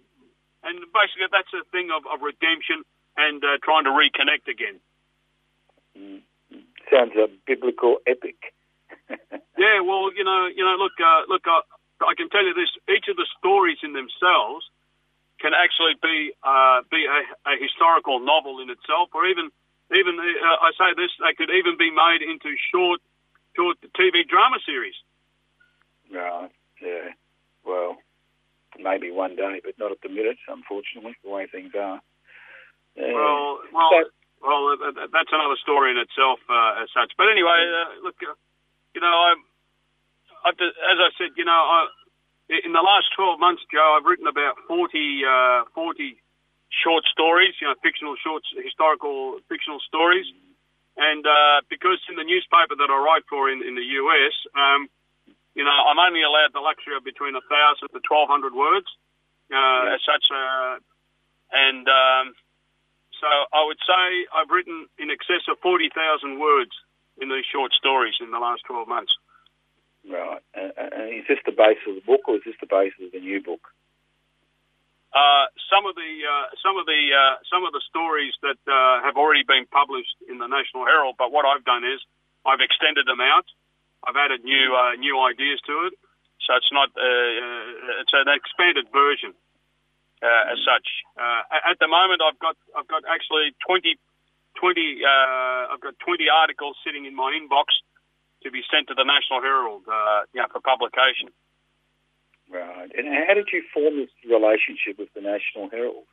and basically that's a thing of, of redemption and uh, trying to reconnect again.
Mm. Sounds a biblical epic.
yeah, well, you know, you know, look, uh, look, uh, I can tell you this: each of the stories in themselves can actually be uh, be a, a, historical novel in itself, or even even uh, I say this, they could even be made into short short TV drama series.
Right. Yeah. Well, maybe one day, but not at the minute, unfortunately, the way things are.
Yeah. Well, well, so, well, that's another story in itself, uh, as such. But anyway, uh, look, uh, you know, I'm, I've, as I said, you know, I, in the last 12 months, Joe, I've written about 40, uh, 40 short stories, you know, fictional shorts, historical fictional stories. And uh, because in the newspaper that I write for in, in the US, um, you know, I'm only allowed the luxury of between a thousand to twelve hundred words, uh, yeah. as such. Uh, and um, so I would say I've written in excess of forty thousand words in these short stories in the last twelve months.
Right. Uh, uh, is this the base of the book, or is this the base of the new book?
Uh, some of the uh, some of the uh, some of the stories that uh, have already been published in the National Herald, but what I've done is I've extended them out I've added new uh, new ideas to it, so it's not uh, uh it's an expanded version uh, as such. Uh, at the moment, I've got I've got actually 20, 20 uh, I've got twenty articles sitting in my inbox to be sent to the National Herald, you know, for publication.
Right. And how did you form this relationship with the National Herald?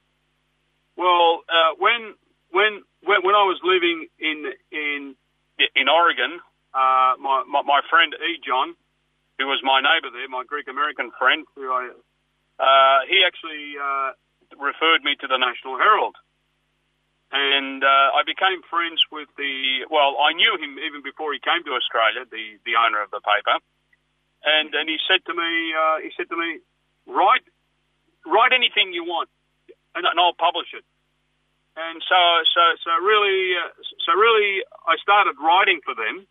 Well, when when when when I was living in in in Oregon, uh, my, my, friend E. John, who was my neighbour there, my Greek American friend, who I, uh, he actually uh, referred me to the National Herald. And uh, I became friends with the, well, I knew him even before he came to Australia, the, the owner of the paper. And, and he said to me, uh, he said to me, write, write anything you want and, and I'll publish it. And so, so, so really, uh, so really, I started writing for them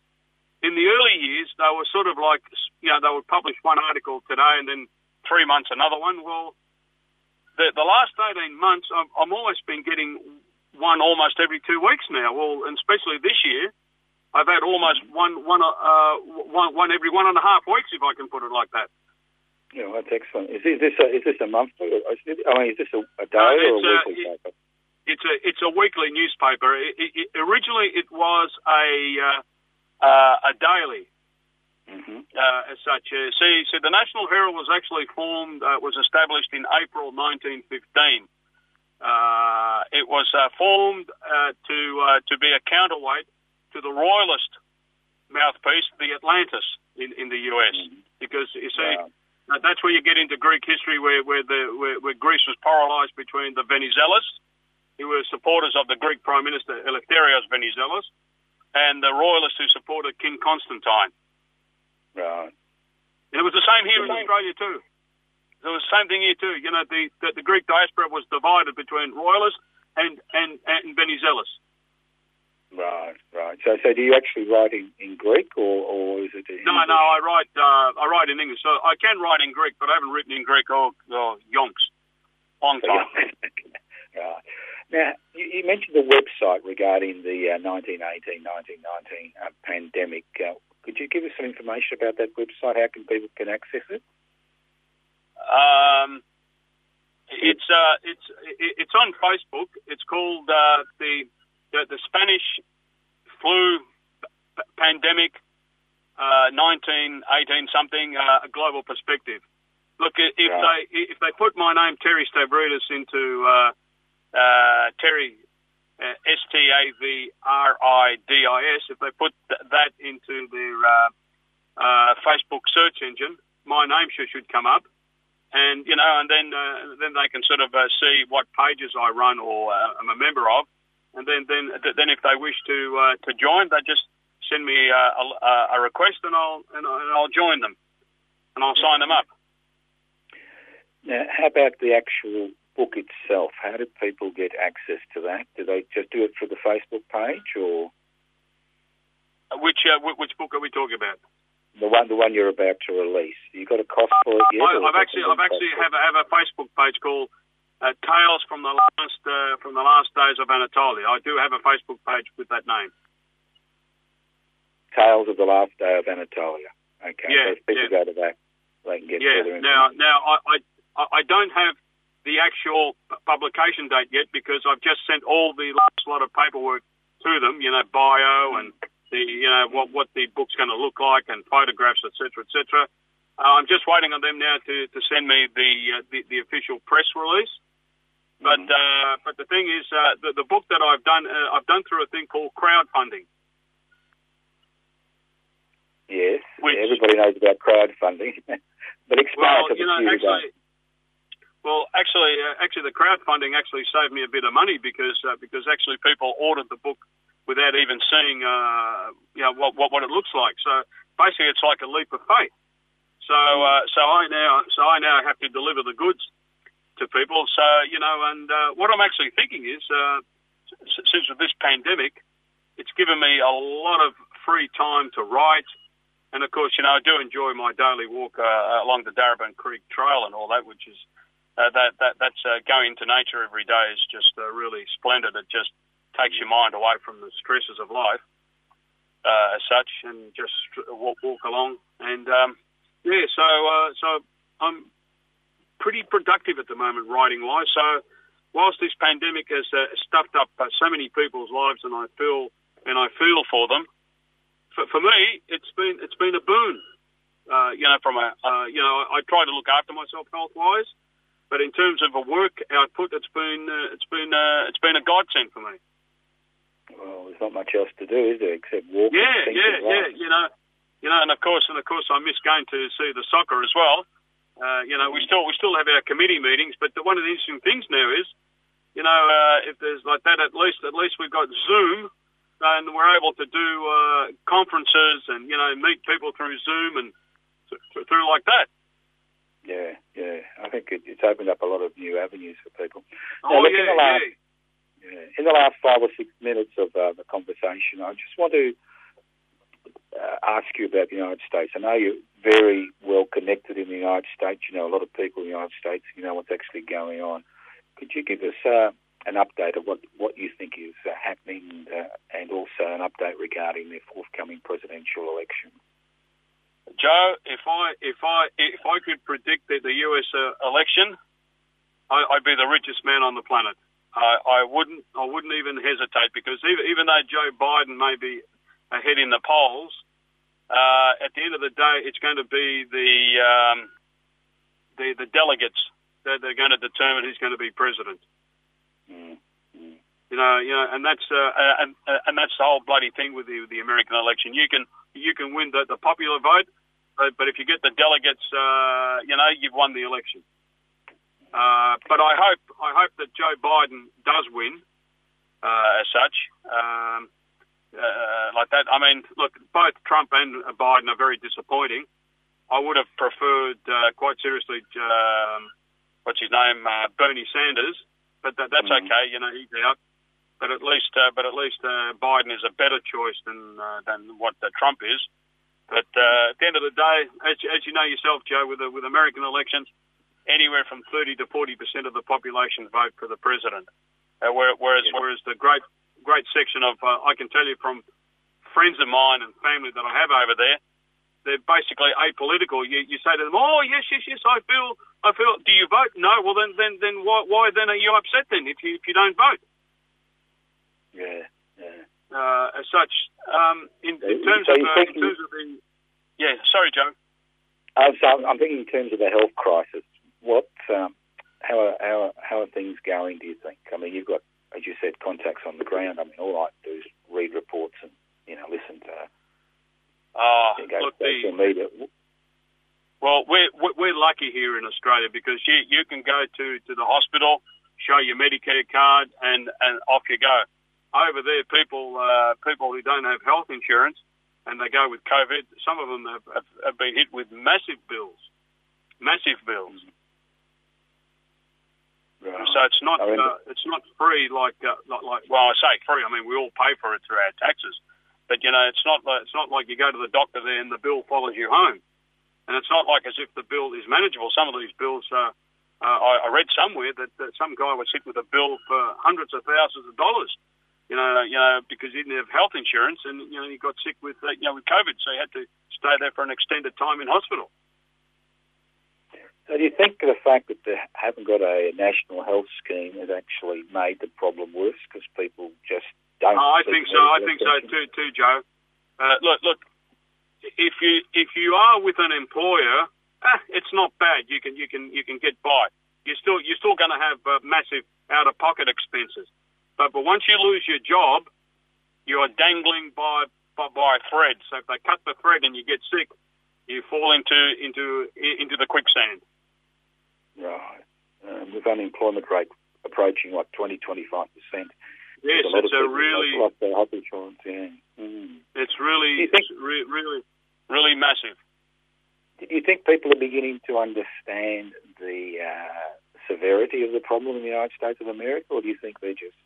in the early years, they were sort of like, you know, they would publish one article today and then three months another one. Well, the, the last 18 months, I've, I've almost been getting one almost every two weeks now. Well, and especially this year, I've had almost one, one, uh, one, one every one and a half weeks, if I can put it like that.
Yeah, that's excellent. Is, is this a, is this a monthly? I mean, is this a, a daily no, or a weekly a, paper?
It's a it's a weekly newspaper. It, it, originally, it was a uh, uh, a daily. Mm-hmm. Uh, as such, uh, see, so the National Herald was actually formed, uh, was established in April 1915. Uh, it was uh, formed uh, to to be a counterweight to the royalist mouthpiece, the Atlantis, in, in the US, mm-hmm. because you see. Wow. that's where you get into Greek history, where where, the, where, where Greece was paralysed between the Venizelos, who were supporters of the Greek Prime Minister Eleftherios Venizelos, and the royalists who supported King Constantine.
Right.
And it was the same here in Australia too. It was the same thing here too. You know, the, the, the Greek diaspora was divided between royalists and and and Venizelos.
Right, right. So, so do you actually write in, in Greek, or, or is it?
no, no. I write uh, I write in English. So I can write in Greek, but I haven't written in Greek or, or yonks. Long time.
right. Now, you, you mentioned the website regarding the uh, 1918-1919 uh, pandemic. Uh, could you give us some information about that website? How can people can access it?
Um, it's uh, it's it's on Facebook. It's called uh, the, the, the Spanish flu p- pandemic, uh, nineteen eighteen something, uh, a global perspective. Look, if right. they if they put my name Terry Stavridis into uh, uh, Terry, uh, S T A V R I D I S, if they put th- that into their uh, uh, Facebook search engine, my name should, should come up. and you know, and then uh, then they can sort of uh, see what pages I run or uh, I'm a member of, and then then then if they wish to uh, to join, they just send me uh, a, a request and I'll and I'll join them, and I'll sign them up.
Now, how about the actual book itself? How do people get access to that? Do they just do it through the Facebook page, or
which uh, which book are we talking about?
The one, the one you're about to release. You got a cost for it yet?
I, have actually, I've actually have a, have a Facebook page called uh, Tales from the last uh, from the last days of Anatolia. I do have a Facebook page with that name.
Tales of the Last Day of Anatolia. Okay.
Yeah.
So if people
yeah.
go to that, they can get
yeah.
further
Now, now I, I I don't have the actual publication date yet because I've just sent all the last lot of paperwork to them. You know, bio and the you know what what the book's going to look like and photographs, etc., etc. Uh, I'm just waiting on them now to, to send me the, uh, the the official press release. But
Mhm.
uh, but the thing is, uh, the the book that I've done uh, I've done through a thing called crowdfunding.
yes,
which-
everybody knows about crowdfunding, but explain
Well,
it
you
the
know, actually, well, actually, uh, actually, the crowdfunding actually saved me a bit of money because uh, because actually people ordered the book without even seeing, uh, you know, what, what what it looks like. So basically, it's like a leap of faith. So uh, so I now so I now have to deliver the goods to people. So you know, and uh, what I'm actually thinking is, uh, since with this pandemic, it's given me a lot of free time to write. And of course, you know, I do enjoy my daily walk along the Darebin Creek Trail and all that, which is uh, that that that's uh, going to nature every day is just uh, really splendid. It just takes your mind away from the stresses of life, uh, as such, and just walk, walk along. And um, yeah, so uh, so I'm pretty productive at the moment writing wise. So whilst this pandemic has stuffed up so many people's lives, and I feel and I feel for them, for, for me, it's been it's been a boon. You know, from a you know, I, I try to look after myself health wise, but in terms of a work output, it's been uh, it's been uh, it's been a godsend for me.
Well, there's not much else to do, is there, except walk.
Yeah, yeah, yeah. You know, you know, and of course, and of course, I miss going to see the soccer as well. Uh, you know, we still we still have our committee meetings, but the, one of the interesting things now is, you know, uh, if there's like that, at least at least we've got Zoom, and we're able to do uh, conferences and you know meet people through Zoom and th- th- through like that.
Yeah, think it, it's opened up a lot of new avenues for people.
Oh
look, in
yeah,
the last-
yeah.
Yeah. In the last five or six minutes of uh, the conversation, I just want to uh, ask you about the United States. I know you're very well connected in the United States. You know a lot of people in the United States. You know what's actually going on. Could you give us uh, an update of what, what you think is uh, happening uh, and also an update regarding the forthcoming presidential election?
Joe, if I if I if I could predict the, the U.S. Uh, election, I, I'd be the richest man on the planet. I, I wouldn't I wouldn't even hesitate because even, even though Joe Biden may be ahead in the polls, uh, at the end of the day, it's going to be the um, the the delegates that they're going to determine who's going to be president.
Mm.
You know, you know, and that's uh, uh, and uh, and that's the whole bloody thing with the the American election. You can you can win the, the popular vote, but, but if you get the delegates, uh, you know, you've won the election. Uh, but I hope I hope that Joe Biden does win uh, as such. Um, uh, like that. I mean, look, both Trump and Biden are very disappointing. I would have preferred, uh, quite seriously, um, what's his name, uh, Bernie Sanders, but that, that's
Mhm.
okay. You know, he's out. But at least, uh, but at least uh, Biden is a better choice than uh, than what uh, Trump is. But uh, at the end of the day, as, as you know yourself, Joe, with the, with American elections, anywhere from 30 to 40 percent of the population vote for the president. Uh, whereas, whereas the great, great section of, uh, I can tell you from friends of mine and family that I have over there, they're basically apolitical. You, you say to them, "Oh yes, yes, yes, I feel, I feel." Do you vote? No. Well, then, then, then why, why then are you upset then if you if you don't vote?
Yeah, yeah.
Uh, as such, um, in, in terms
so
of uh, in terms of the, yeah, sorry, Joe.
Uh, so I'm- I'm thinking in terms of the health crisis. What, um, how are how are, how are things going? Do you think? I mean, you've got, as you said, contacts on the ground. I mean, all I do is read reports and you know listen to
Uh,
you know,
look,
social
the,
media.
Well, we're we're lucky here in Australia because you you can go to to the hospital, show your Medicare card, and and off you go. Over there, people uh, people who don't have health insurance and they go with COVID, some of them have, have, have been hit with massive bills, massive bills.
Right.
So it's not uh, it's not free like uh, not like well I say free I mean we all pay for it through our taxes, but you know it's not like, it's not like you go to the doctor there and the bill follows you home, and it's not like as if the bill is manageable. Some of these bills, uh, uh, I, I read somewhere that, that some guy was hit with a bill for hundreds of thousands of dollars, you know, you know because he didn't have health insurance and you know he got sick with uh, you know with COVID, so he had to stay there for an extended time in hospital.
So do you think the fact that they haven't got a national health scheme has actually made the problem worse because people just don't?
Oh, I think so. I think so too, too, Joe. Uh, look, look. If you if you are with an employer, eh, it's not bad. You can you can you can get by. You're still you're still going to have uh, massive out of pocket expenses. But but once you lose your job, you are dangling by, by by a thread. So if they cut the thread and you get sick, you fall into into into the quicksand.
Right. Um, with unemployment rate approaching like 20, 25 percent.
Yes, it's a really
their health insurance. Yeah. Mm.
it's really
think-
it's re- really really massive.
Do you think people are beginning to understand the uh, severity of the problem in the United States of America, or do you think they're just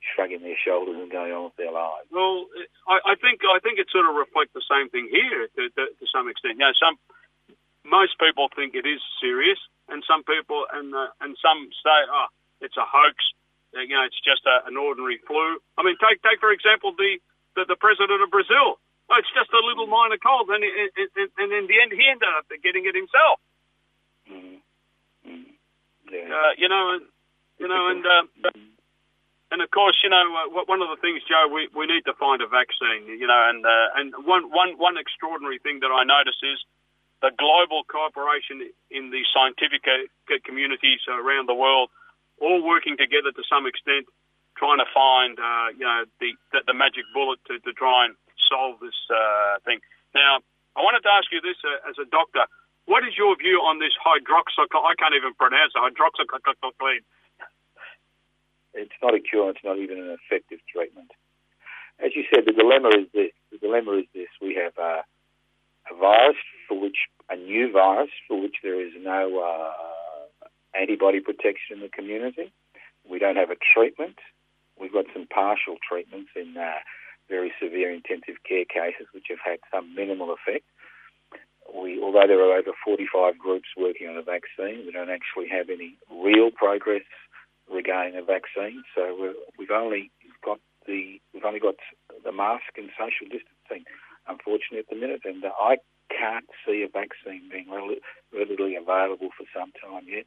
shrugging their shoulders and going on with their lives?
Well, I, I think I think it sort of reflects the same thing here to, to, to some extent. You know, some most people think it is serious, and some people and uh, and some say, oh, it's a hoax. Uh, You know, it's just a, an ordinary flu. I mean, take take for example the the, the president of Brazil. Oh, it's just a little minor cold, and, it, it, it, and in the end, he ended up getting it himself.
Mm. Mm. Yeah.
Uh, you know, and you know, and uh. And of course, you know, uh, one of the things, Joe, we, we need to find a vaccine. You know, and uh, and one one one extraordinary thing that I notice is the global cooperation in the scientific uh, communities around the world, all working together to some extent, trying to find uh, you know the, the the magic bullet to, to try and solve this uh, thing. Now, I wanted to ask you this uh, as a doctor. What is your view on this hydroxychloroquine? I can't even pronounce it. Hydroxychloroquine.
It's not a cure. It's not even an effective treatment. As you said, the dilemma is this. The dilemma is this. We have a, a virus for which, a new virus for which there is no uh, antibody protection in the community. We don't have a treatment. We've got some partial treatments in uh, very severe intensive care cases which have had some minimal effect. We, although there are over 45 groups working on a vaccine, we don't actually have any real progress regarding a vaccine. So we've only got the we've only got the mask and social distancing, unfortunately, at the minute. And uh, I can't see a vaccine being readily available for some time yet,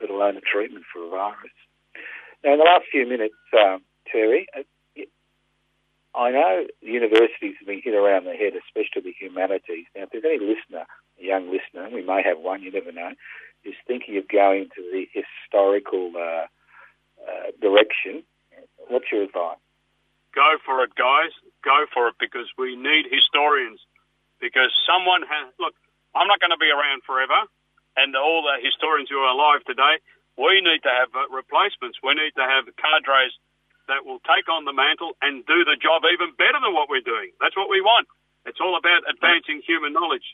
let alone a treatment for a virus. Now, in the last few minutes, um, Terry, I know universities have been hit around the head, especially the humanities. Now, if there's any listener, a young listener, we may have one, you never know, is thinking of going to the historical uh, uh, direction, what's your advice?
Go for it, guys. Go for it because we need historians. Because someone has look. I'm not going to be around forever, and all the historians who are alive today, we need to have uh, replacements. We need to have cadres that will take on the mantle and do the job even better than what we're doing. That's what we want. It's all about advancing human knowledge.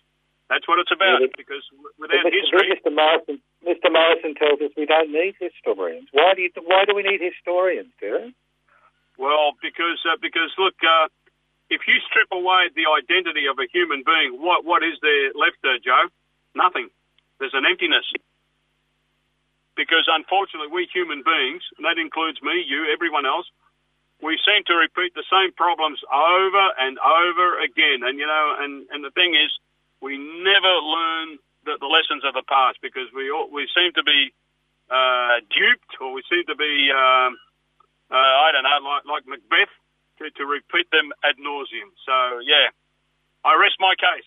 That's what it's about. Because
But
without
Mr.
history,
Mr. Morrison, Mr. Morrison tells us we don't need historians. Why do you? Why do we need historians, Terry?
Well, because uh, because look, uh, if you strip away the identity of a human being, what what is there left there, Joe? Nothing. There's an emptiness. Because unfortunately, we human beings, and that includes me, you, everyone else, we seem to repeat the same problems over and over again. And you know, and and the thing is, we never learn the, the lessons of the past because we all, we seem to be uh, duped, or we seem to be. Um, uh, I don't know, like, like Macbeth, to, to repeat them ad nauseum. So, yeah, I rest my case.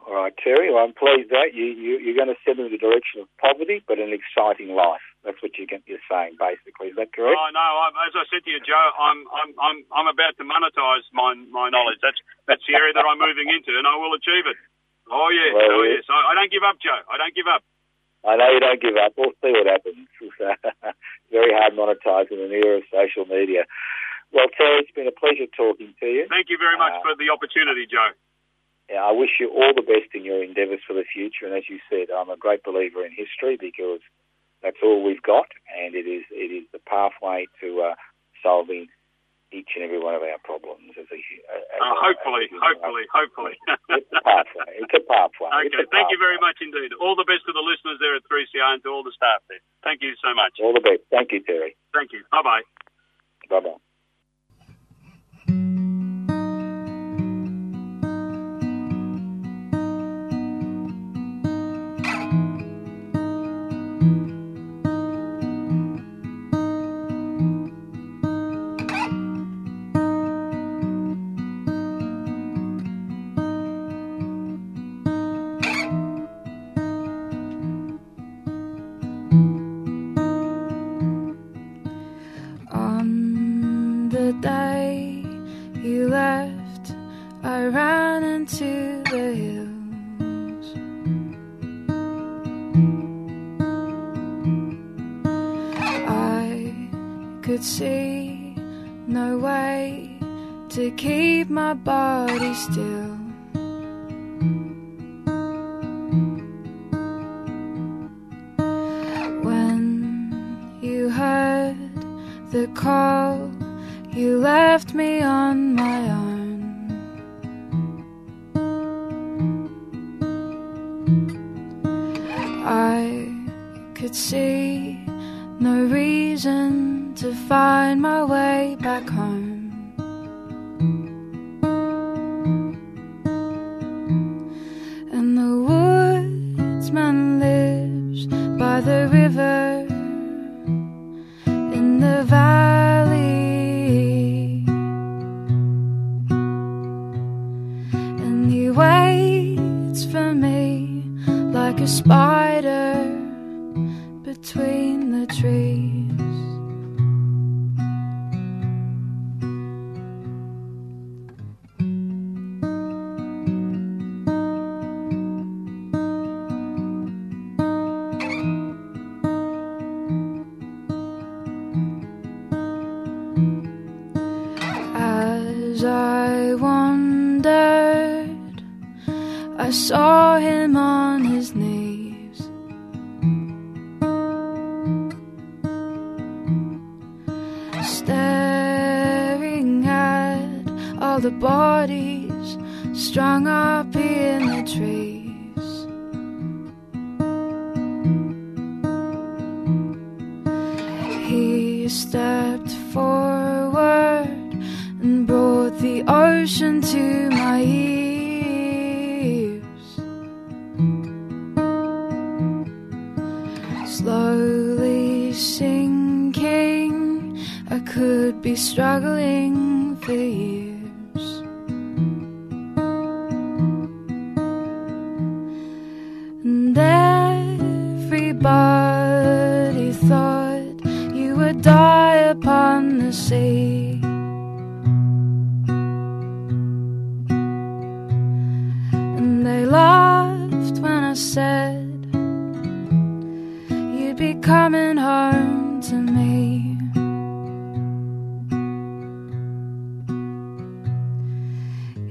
All right, Terry. Well, I'm pleased that you, you you're going to send them in the direction of poverty, but an exciting life. That's what you're, you're saying, basically. Is that correct?
Oh, no, I'm, as I said to you, Joe, I'm, I'm, I'm, I'm about to monetize my, my knowledge. That's, that's the area that I'm moving into, and I will achieve it. Oh yes,
Well,
oh yes. I, I don't give up, Joe. I don't give up.
I know you don't give up. We'll see what happens. Very hard monetising in the era of social media. Well, Terry, it's been a pleasure talking to you.
Thank you very much
Uh,
for the opportunity, Joe.
Yeah, I wish you all the best in your endeavours for the future. And as you said, I'm a great believer in history because that's all we've got, and it is it is the pathway to uh, solving each and every one of our problems. As a, as
Uh,
a-
hopefully,
a-
hopefully, hopefully.
It's a pathway. It's a pathway.
Okay,
a
thank you very much indeed. All the best to the listeners there at 3CR and to all the staff there. Thank you so much.
All the best. Thank you, Terry.
Thank you. Bye bye.
Bye bye.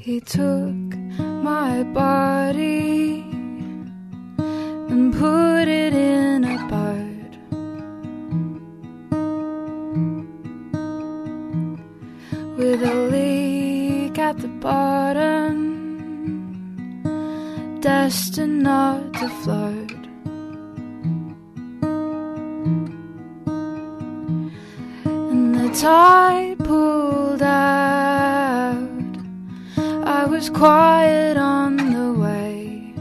He took my body and put it in a boat. With a leak at the bottom, destined not to float. And the tide pulled out. Was quiet on the way.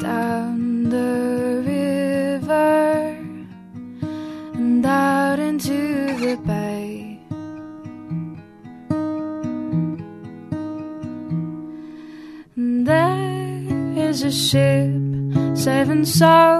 Down the river and out into the bay. And there is a ship saving souls